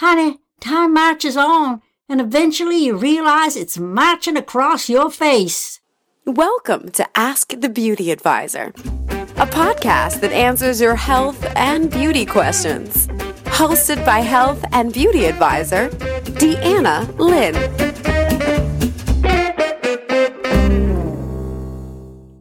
Honey, time marches on, and eventually you realize it's marching across your face. Welcome to Ask the Beauty Advisor, a podcast that answers your health and beauty questions. Hosted by health and beauty advisor, Deanna Lynn.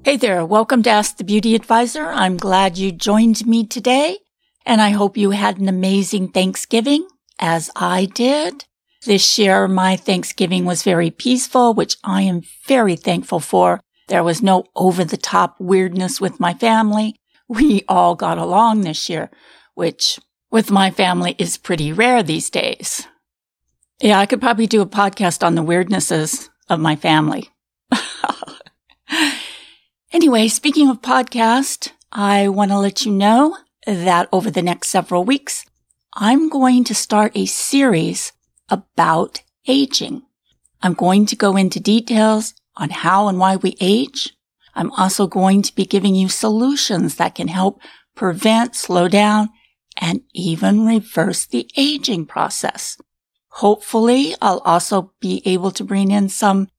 Hey there, welcome to Ask the Beauty Advisor. I'm glad you joined me today, and I hope you had an amazing Thanksgiving as I did. This year, my Thanksgiving was very peaceful, which I am very thankful for. There was no over the top weirdness with my family. We all got along this year, which with my family is pretty rare these days. Yeah, I could probably do a podcast on the weirdnesses of my family. anyway, speaking of podcast, I want to let you know that over the next several weeks, I'm going to start a series about aging. I'm going to go into details on how and why we age. I'm also going to be giving you solutions that can help prevent, slow down, and even reverse the aging process. Hopefully, I'll also be able to bring in some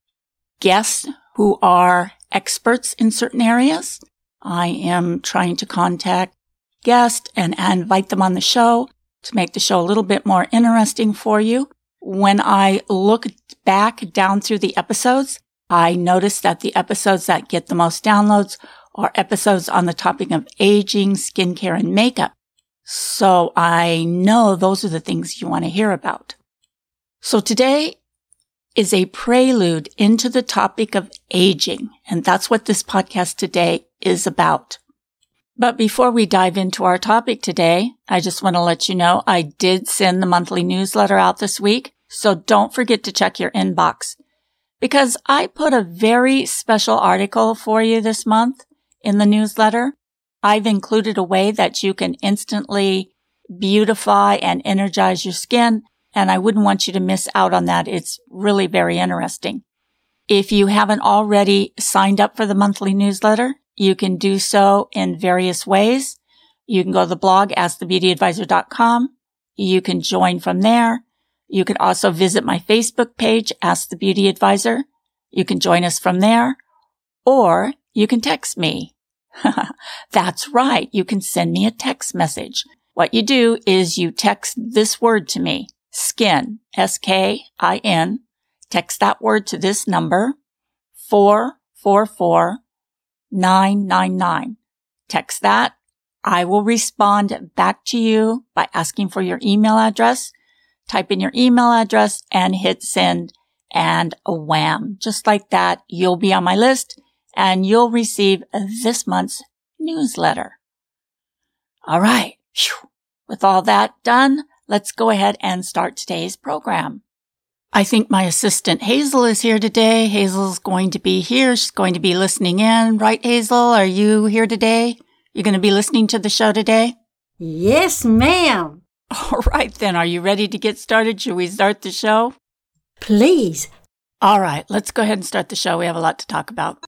guests who are experts in certain areas. I am trying to contact guests and invite them on the show to make the show a little bit more interesting for you. When I look back down through the episodes, I notice that the episodes that get the most downloads are episodes on the topic of aging, skincare, and makeup. So I know those are the things you want to hear about. So today is a prelude into the topic of aging. And that's what this podcast today is about. But before we dive into our topic today, I just want to let you know I did send the monthly newsletter out this week. So don't forget to check your inbox because I put a very special article for you this month in the newsletter. I've included a way that you can instantly beautify and energize your skin. And I wouldn't want you to miss out on that. It's really very interesting. If you haven't already signed up for the monthly newsletter, you can do so in various ways. You can go to the blog, askthebeautyadvisor.com. You can join from there. You can also visit my Facebook page, Ask the Beauty Advisor. You can join us from there or you can text me. That's right. You can send me a text message. What you do is you text this word to me, skin, S-K-I-N. Text that word to this number, 444 999. Text that. I will respond back to you by asking for your email address. Type in your email address and hit send and wham. Just like that, you'll be on my list and you'll receive this month's newsletter. All right. With all that done, let's go ahead and start today's program. I think my assistant Hazel is here today. Hazel's going to be here. She's going to be listening in. Right, Hazel? Are you here today? You're going to be listening to the show today? Yes, ma'am. All right, then. Are you ready to get started? Should we start the show? Please. All right, let's go ahead and start the show. We have a lot to talk about.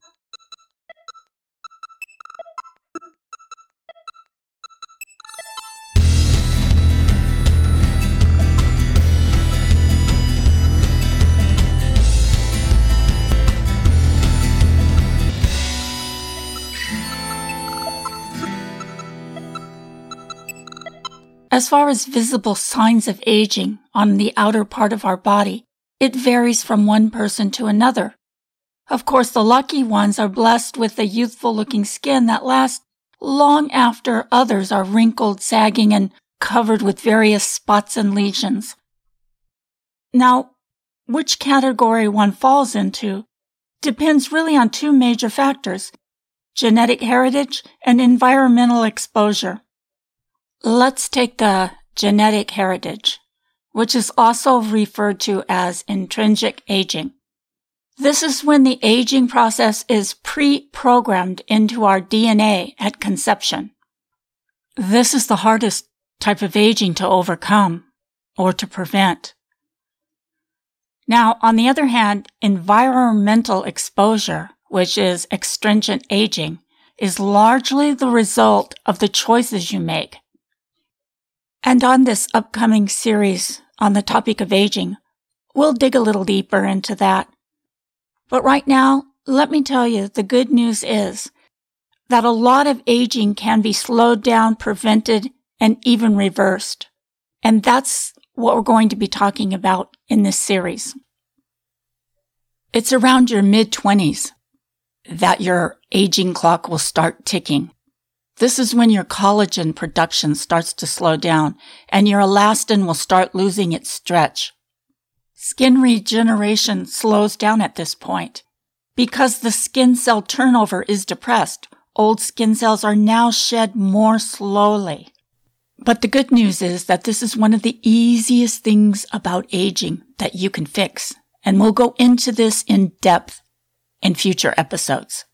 As far as visible signs of aging on the outer part of our body, it varies from one person to another. Of course, the lucky ones are blessed with a youthful looking skin that lasts long after others are wrinkled, sagging, and covered with various spots and lesions. Now, which category one falls into depends really on two major factors, genetic heritage and environmental exposure. Let's take the genetic heritage, which is also referred to as intrinsic aging. This is when the aging process is pre-programmed into our DNA at conception. This is the hardest type of aging to overcome or to prevent. Now, on the other hand, environmental exposure, which is extrinsic aging, is largely the result of the choices you make and on this upcoming series on the topic of aging, we'll dig a little deeper into that. But right now, let me tell you, the good news is that a lot of aging can be slowed down, prevented, and even reversed. And that's what we're going to be talking about in this series. It's around your mid twenties that your aging clock will start ticking. This is when your collagen production starts to slow down and your elastin will start losing its stretch. Skin regeneration slows down at this point. Because the skin cell turnover is depressed, old skin cells are now shed more slowly. But the good news is that this is one of the easiest things about aging that you can fix. And we'll go into this in depth in future episodes.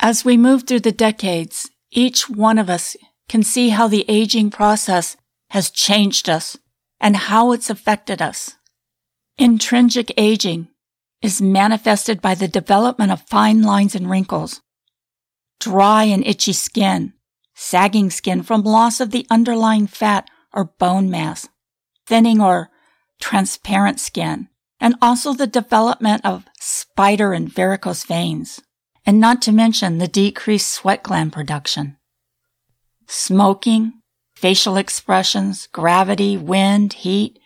As we move through the decades, each one of us can see how the aging process has changed us and how it's affected us. Intrinsic aging is manifested by the development of fine lines and wrinkles, dry and itchy skin, sagging skin from loss of the underlying fat or bone mass, thinning or transparent skin, and also the development of spider and varicose veins, and not to mention the decreased sweat gland production. Smoking, facial expressions, gravity, wind, heat,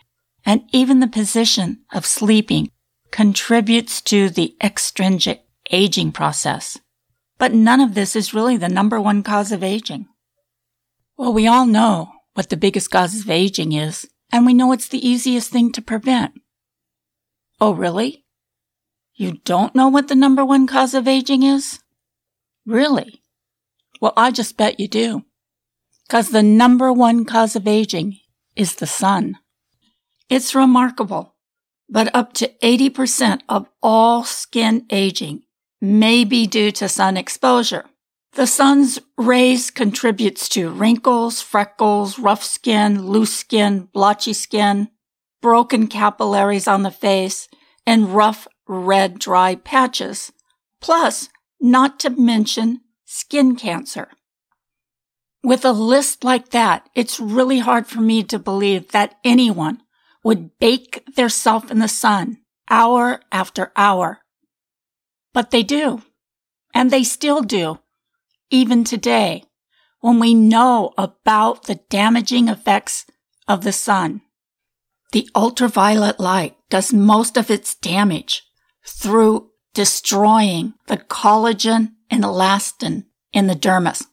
and even the position of sleeping contributes to the extrinsic aging process. But none of this is really the number one cause of aging. Well, we all know what the biggest cause of aging is, and we know it's the easiest thing to prevent. Oh, really? You don't know what the number one cause of aging is? Really? Well, I just bet you do. Cause the number one cause of aging is the sun. It's remarkable, but up to 80% of all skin aging may be due to sun exposure. The sun's rays contributes to wrinkles, freckles, rough skin, loose skin, blotchy skin, broken capillaries on the face, and rough, red, dry patches. Plus, not to mention skin cancer. With a list like that, it's really hard for me to believe that anyone would bake theirself in the sun hour after hour. But they do. And they still do. Even today, when we know about the damaging effects of the sun. The ultraviolet light does most of its damage through destroying the collagen and elastin in the dermis.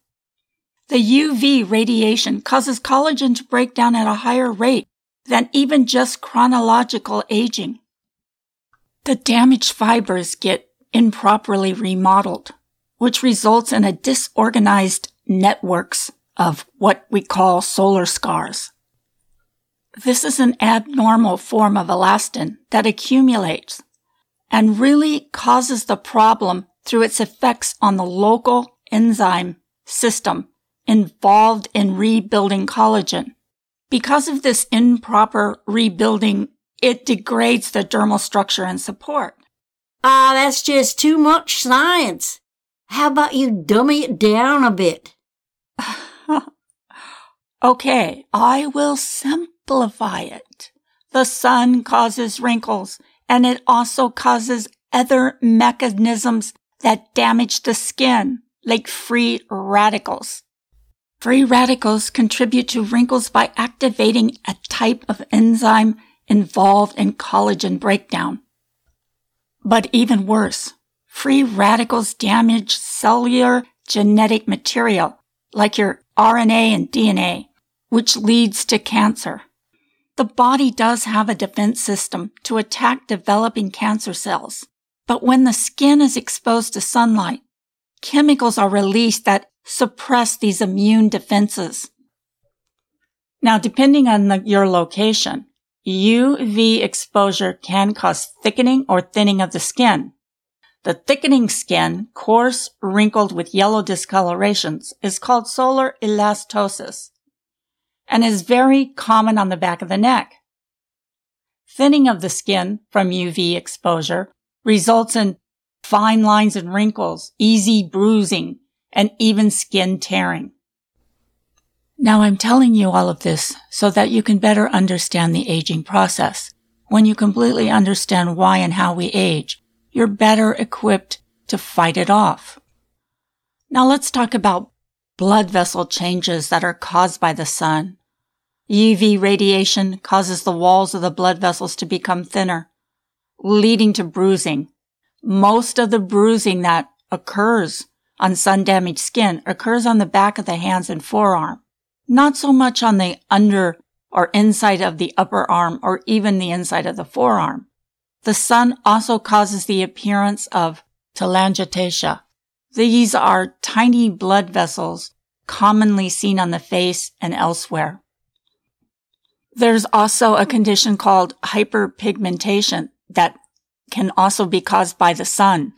The UV radiation causes collagen to break down at a higher rate than even just chronological aging. The damaged fibers get improperly remodeled, which results in a disorganized networks of what we call solar scars. This is an abnormal form of elastin that accumulates and really causes the problem through its effects on the local enzyme system involved in rebuilding collagen. Because of this improper rebuilding, it degrades the dermal structure and support. Ah, that's just too much science. How about you dummy it down a bit? okay, I will simplify it. The sun causes wrinkles and it also causes other mechanisms that damage the skin, like free radicals. Free radicals contribute to wrinkles by activating a type of enzyme involved in collagen breakdown. But even worse, free radicals damage cellular genetic material, like your RNA and DNA, which leads to cancer. The body does have a defense system to attack developing cancer cells. But when the skin is exposed to sunlight, chemicals are released that suppress these immune defenses. Now, depending on the, your location, UV exposure can cause thickening or thinning of the skin. The thickening skin, coarse, wrinkled with yellow discolorations, is called solar elastosis and is very common on the back of the neck. Thinning of the skin from UV exposure results in fine lines and wrinkles, easy bruising, and even skin tearing. Now I'm telling you all of this so that you can better understand the aging process. When you completely understand why and how we age, you're better equipped to fight it off. Now let's talk about blood vessel changes that are caused by the sun. UV radiation causes the walls of the blood vessels to become thinner, leading to bruising. Most of the bruising that occurs on sun damaged skin occurs on the back of the hands and forearm, not so much on the under or inside of the upper arm or even the inside of the forearm. The sun also causes the appearance of telangiectasia. These are tiny blood vessels commonly seen on the face and elsewhere. There's also a condition called hyperpigmentation that can also be caused by the sun.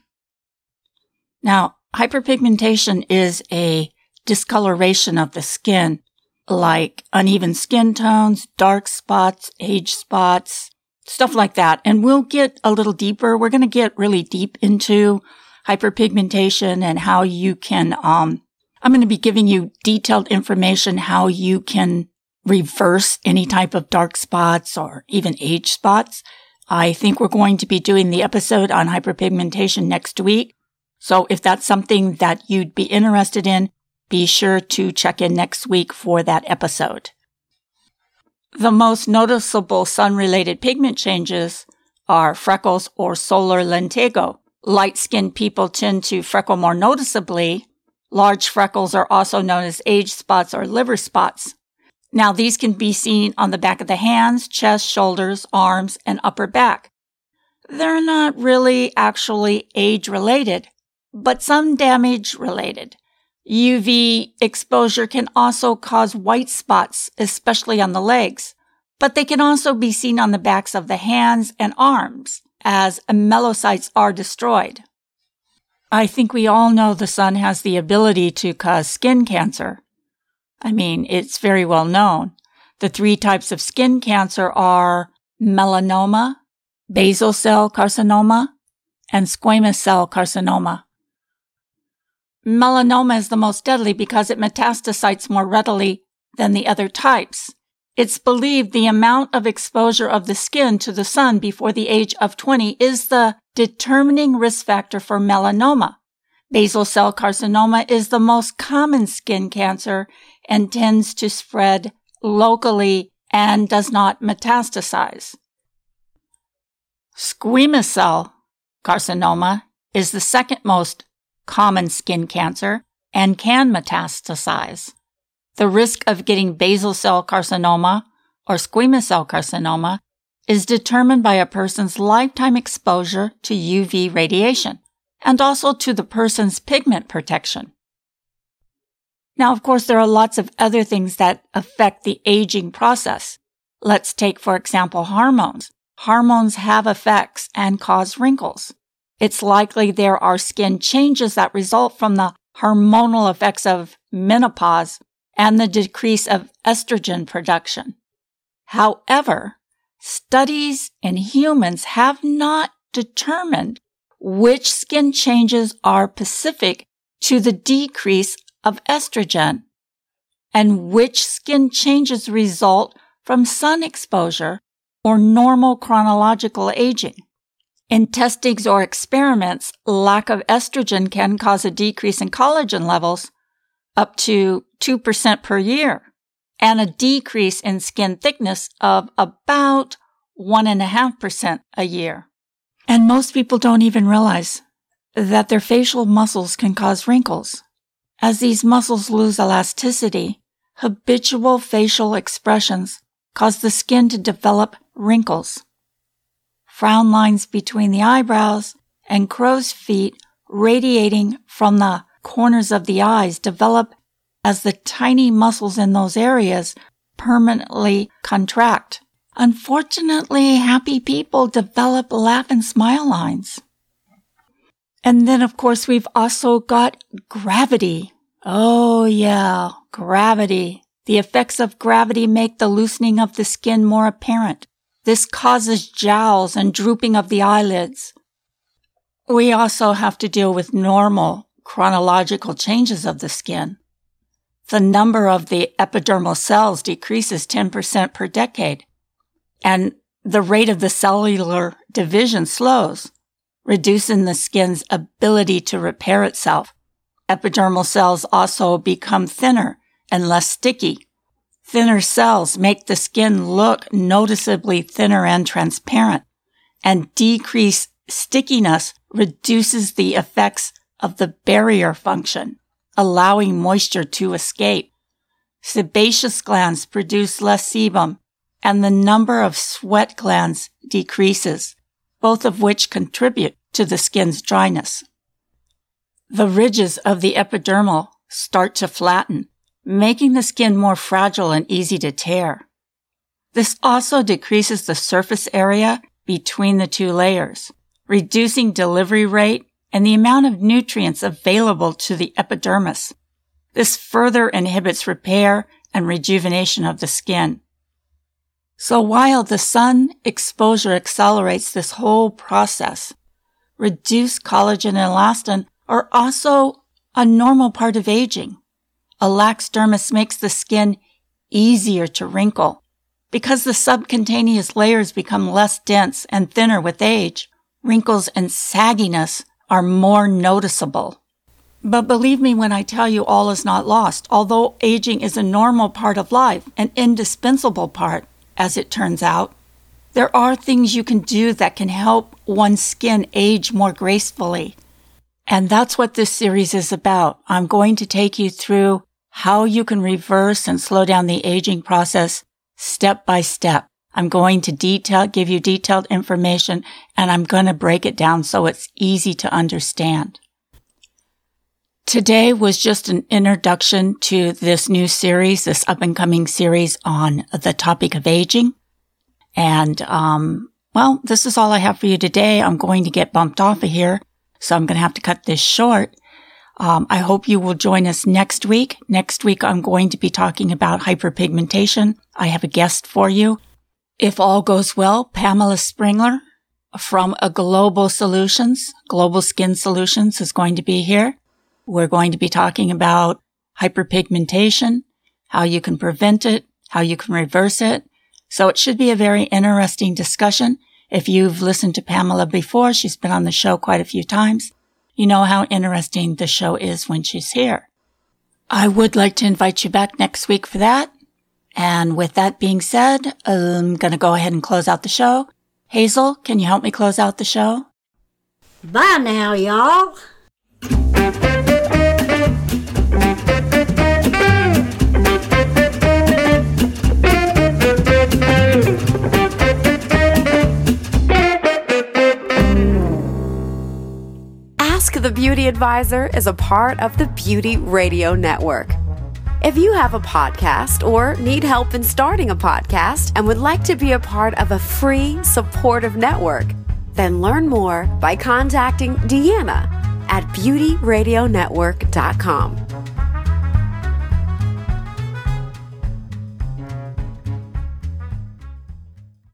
Now, hyperpigmentation is a discoloration of the skin, like uneven skin tones, dark spots, age spots, stuff like that. And we'll get a little deeper. We're going to get really deep into hyperpigmentation and how you can, um, I'm going to be giving you detailed information how you can reverse any type of dark spots or even age spots. I think we're going to be doing the episode on hyperpigmentation next week. So if that's something that you'd be interested in, be sure to check in next week for that episode. The most noticeable sun-related pigment changes are freckles or solar lentigo. Light-skinned people tend to freckle more noticeably. Large freckles are also known as age spots or liver spots. Now these can be seen on the back of the hands, chest, shoulders, arms, and upper back. They're not really actually age related, but some damage related. UV exposure can also cause white spots, especially on the legs, but they can also be seen on the backs of the hands and arms as melanocytes are destroyed. I think we all know the sun has the ability to cause skin cancer. I mean, it's very well known. The three types of skin cancer are melanoma, basal cell carcinoma, and squamous cell carcinoma. Melanoma is the most deadly because it metastasizes more readily than the other types. It's believed the amount of exposure of the skin to the sun before the age of 20 is the determining risk factor for melanoma. Basal cell carcinoma is the most common skin cancer and tends to spread locally and does not metastasize. Squamous cell carcinoma is the second most common skin cancer and can metastasize. The risk of getting basal cell carcinoma or squamous cell carcinoma is determined by a person's lifetime exposure to UV radiation and also to the person's pigment protection. Now, of course, there are lots of other things that affect the aging process. Let's take, for example, hormones. Hormones have effects and cause wrinkles. It's likely there are skin changes that result from the hormonal effects of menopause and the decrease of estrogen production. However, studies in humans have not determined which skin changes are specific to the decrease of estrogen and which skin changes result from sun exposure or normal chronological aging. In testings or experiments, lack of estrogen can cause a decrease in collagen levels up to 2% per year and a decrease in skin thickness of about 1.5% a year. And most people don't even realize that their facial muscles can cause wrinkles. As these muscles lose elasticity, habitual facial expressions cause the skin to develop wrinkles. Frown lines between the eyebrows and crow's feet radiating from the corners of the eyes develop as the tiny muscles in those areas permanently contract. Unfortunately, happy people develop laugh and smile lines. And then, of course, we've also got gravity. Oh, yeah, gravity. The effects of gravity make the loosening of the skin more apparent. This causes jowls and drooping of the eyelids. We also have to deal with normal chronological changes of the skin. the number of the epidermal cells decreases 10% per decade. And the rate of the cellular division slows, reducing the skin's ability to repair itself. Epidermal cells also become thinner and less sticky. Thinner cells make the skin look noticeably thinner and transparent, and decreased stickiness reduces the effects of the barrier function, allowing moisture to escape. Sebaceous glands produce less sebum, and the number of sweat glands decreases, both of which contribute to the skin's dryness. The ridges of the epidermal start to flatten, making the skin more fragile and easy to tear. This also decreases the surface area between the two layers, reducing delivery rate and the amount of nutrients available to the epidermis. This further inhibits repair and rejuvenation of the skin. So while the sun exposure accelerates this whole process, reduced collagen and elastin are also a normal part of aging. A lax dermis makes the skin easier to wrinkle. Because the subcutaneous layers become less dense and thinner with age, wrinkles and sagginess are more noticeable. But believe me when I tell you all is not lost. Although aging is a normal part of life, an indispensable part, as it turns out. There are things you can do that can help one's skin age more gracefully. And that's what this series is about. I'm going to take you through how you can reverse and slow down the aging process step by step. I'm going to detail, give you detailed information and I'm going to break it down so it's easy to understand. Today was just an introduction to this new series, this up and coming series on the topic of aging. And, um, well, this is all I have for you today. I'm going to get bumped off of here. So I'm going to have to cut this short. Um, I hope you will join us next week. Next week, I'm going to be talking about hyperpigmentation. I have a guest for you. If all goes well, Pamela Springer from a Global Solutions, Global Skin Solutions is going to be here. We're going to be talking about hyperpigmentation, how you can prevent it, how you can reverse it. So it should be a very interesting discussion. If you've listened to Pamela before, she's been on the show quite a few times. You know how interesting the show is when she's here. I would like to invite you back next week for that. And with that being said, I'm going to go ahead and close out the show. Hazel, can you help me close out the show? Bye now, y'all. Advisor is a part of the Beauty Radio Network. If you have a podcast or need help in starting a podcast and would like to be a part of a free, supportive network, then learn more by contacting Deanna at beautyradionetwork.com.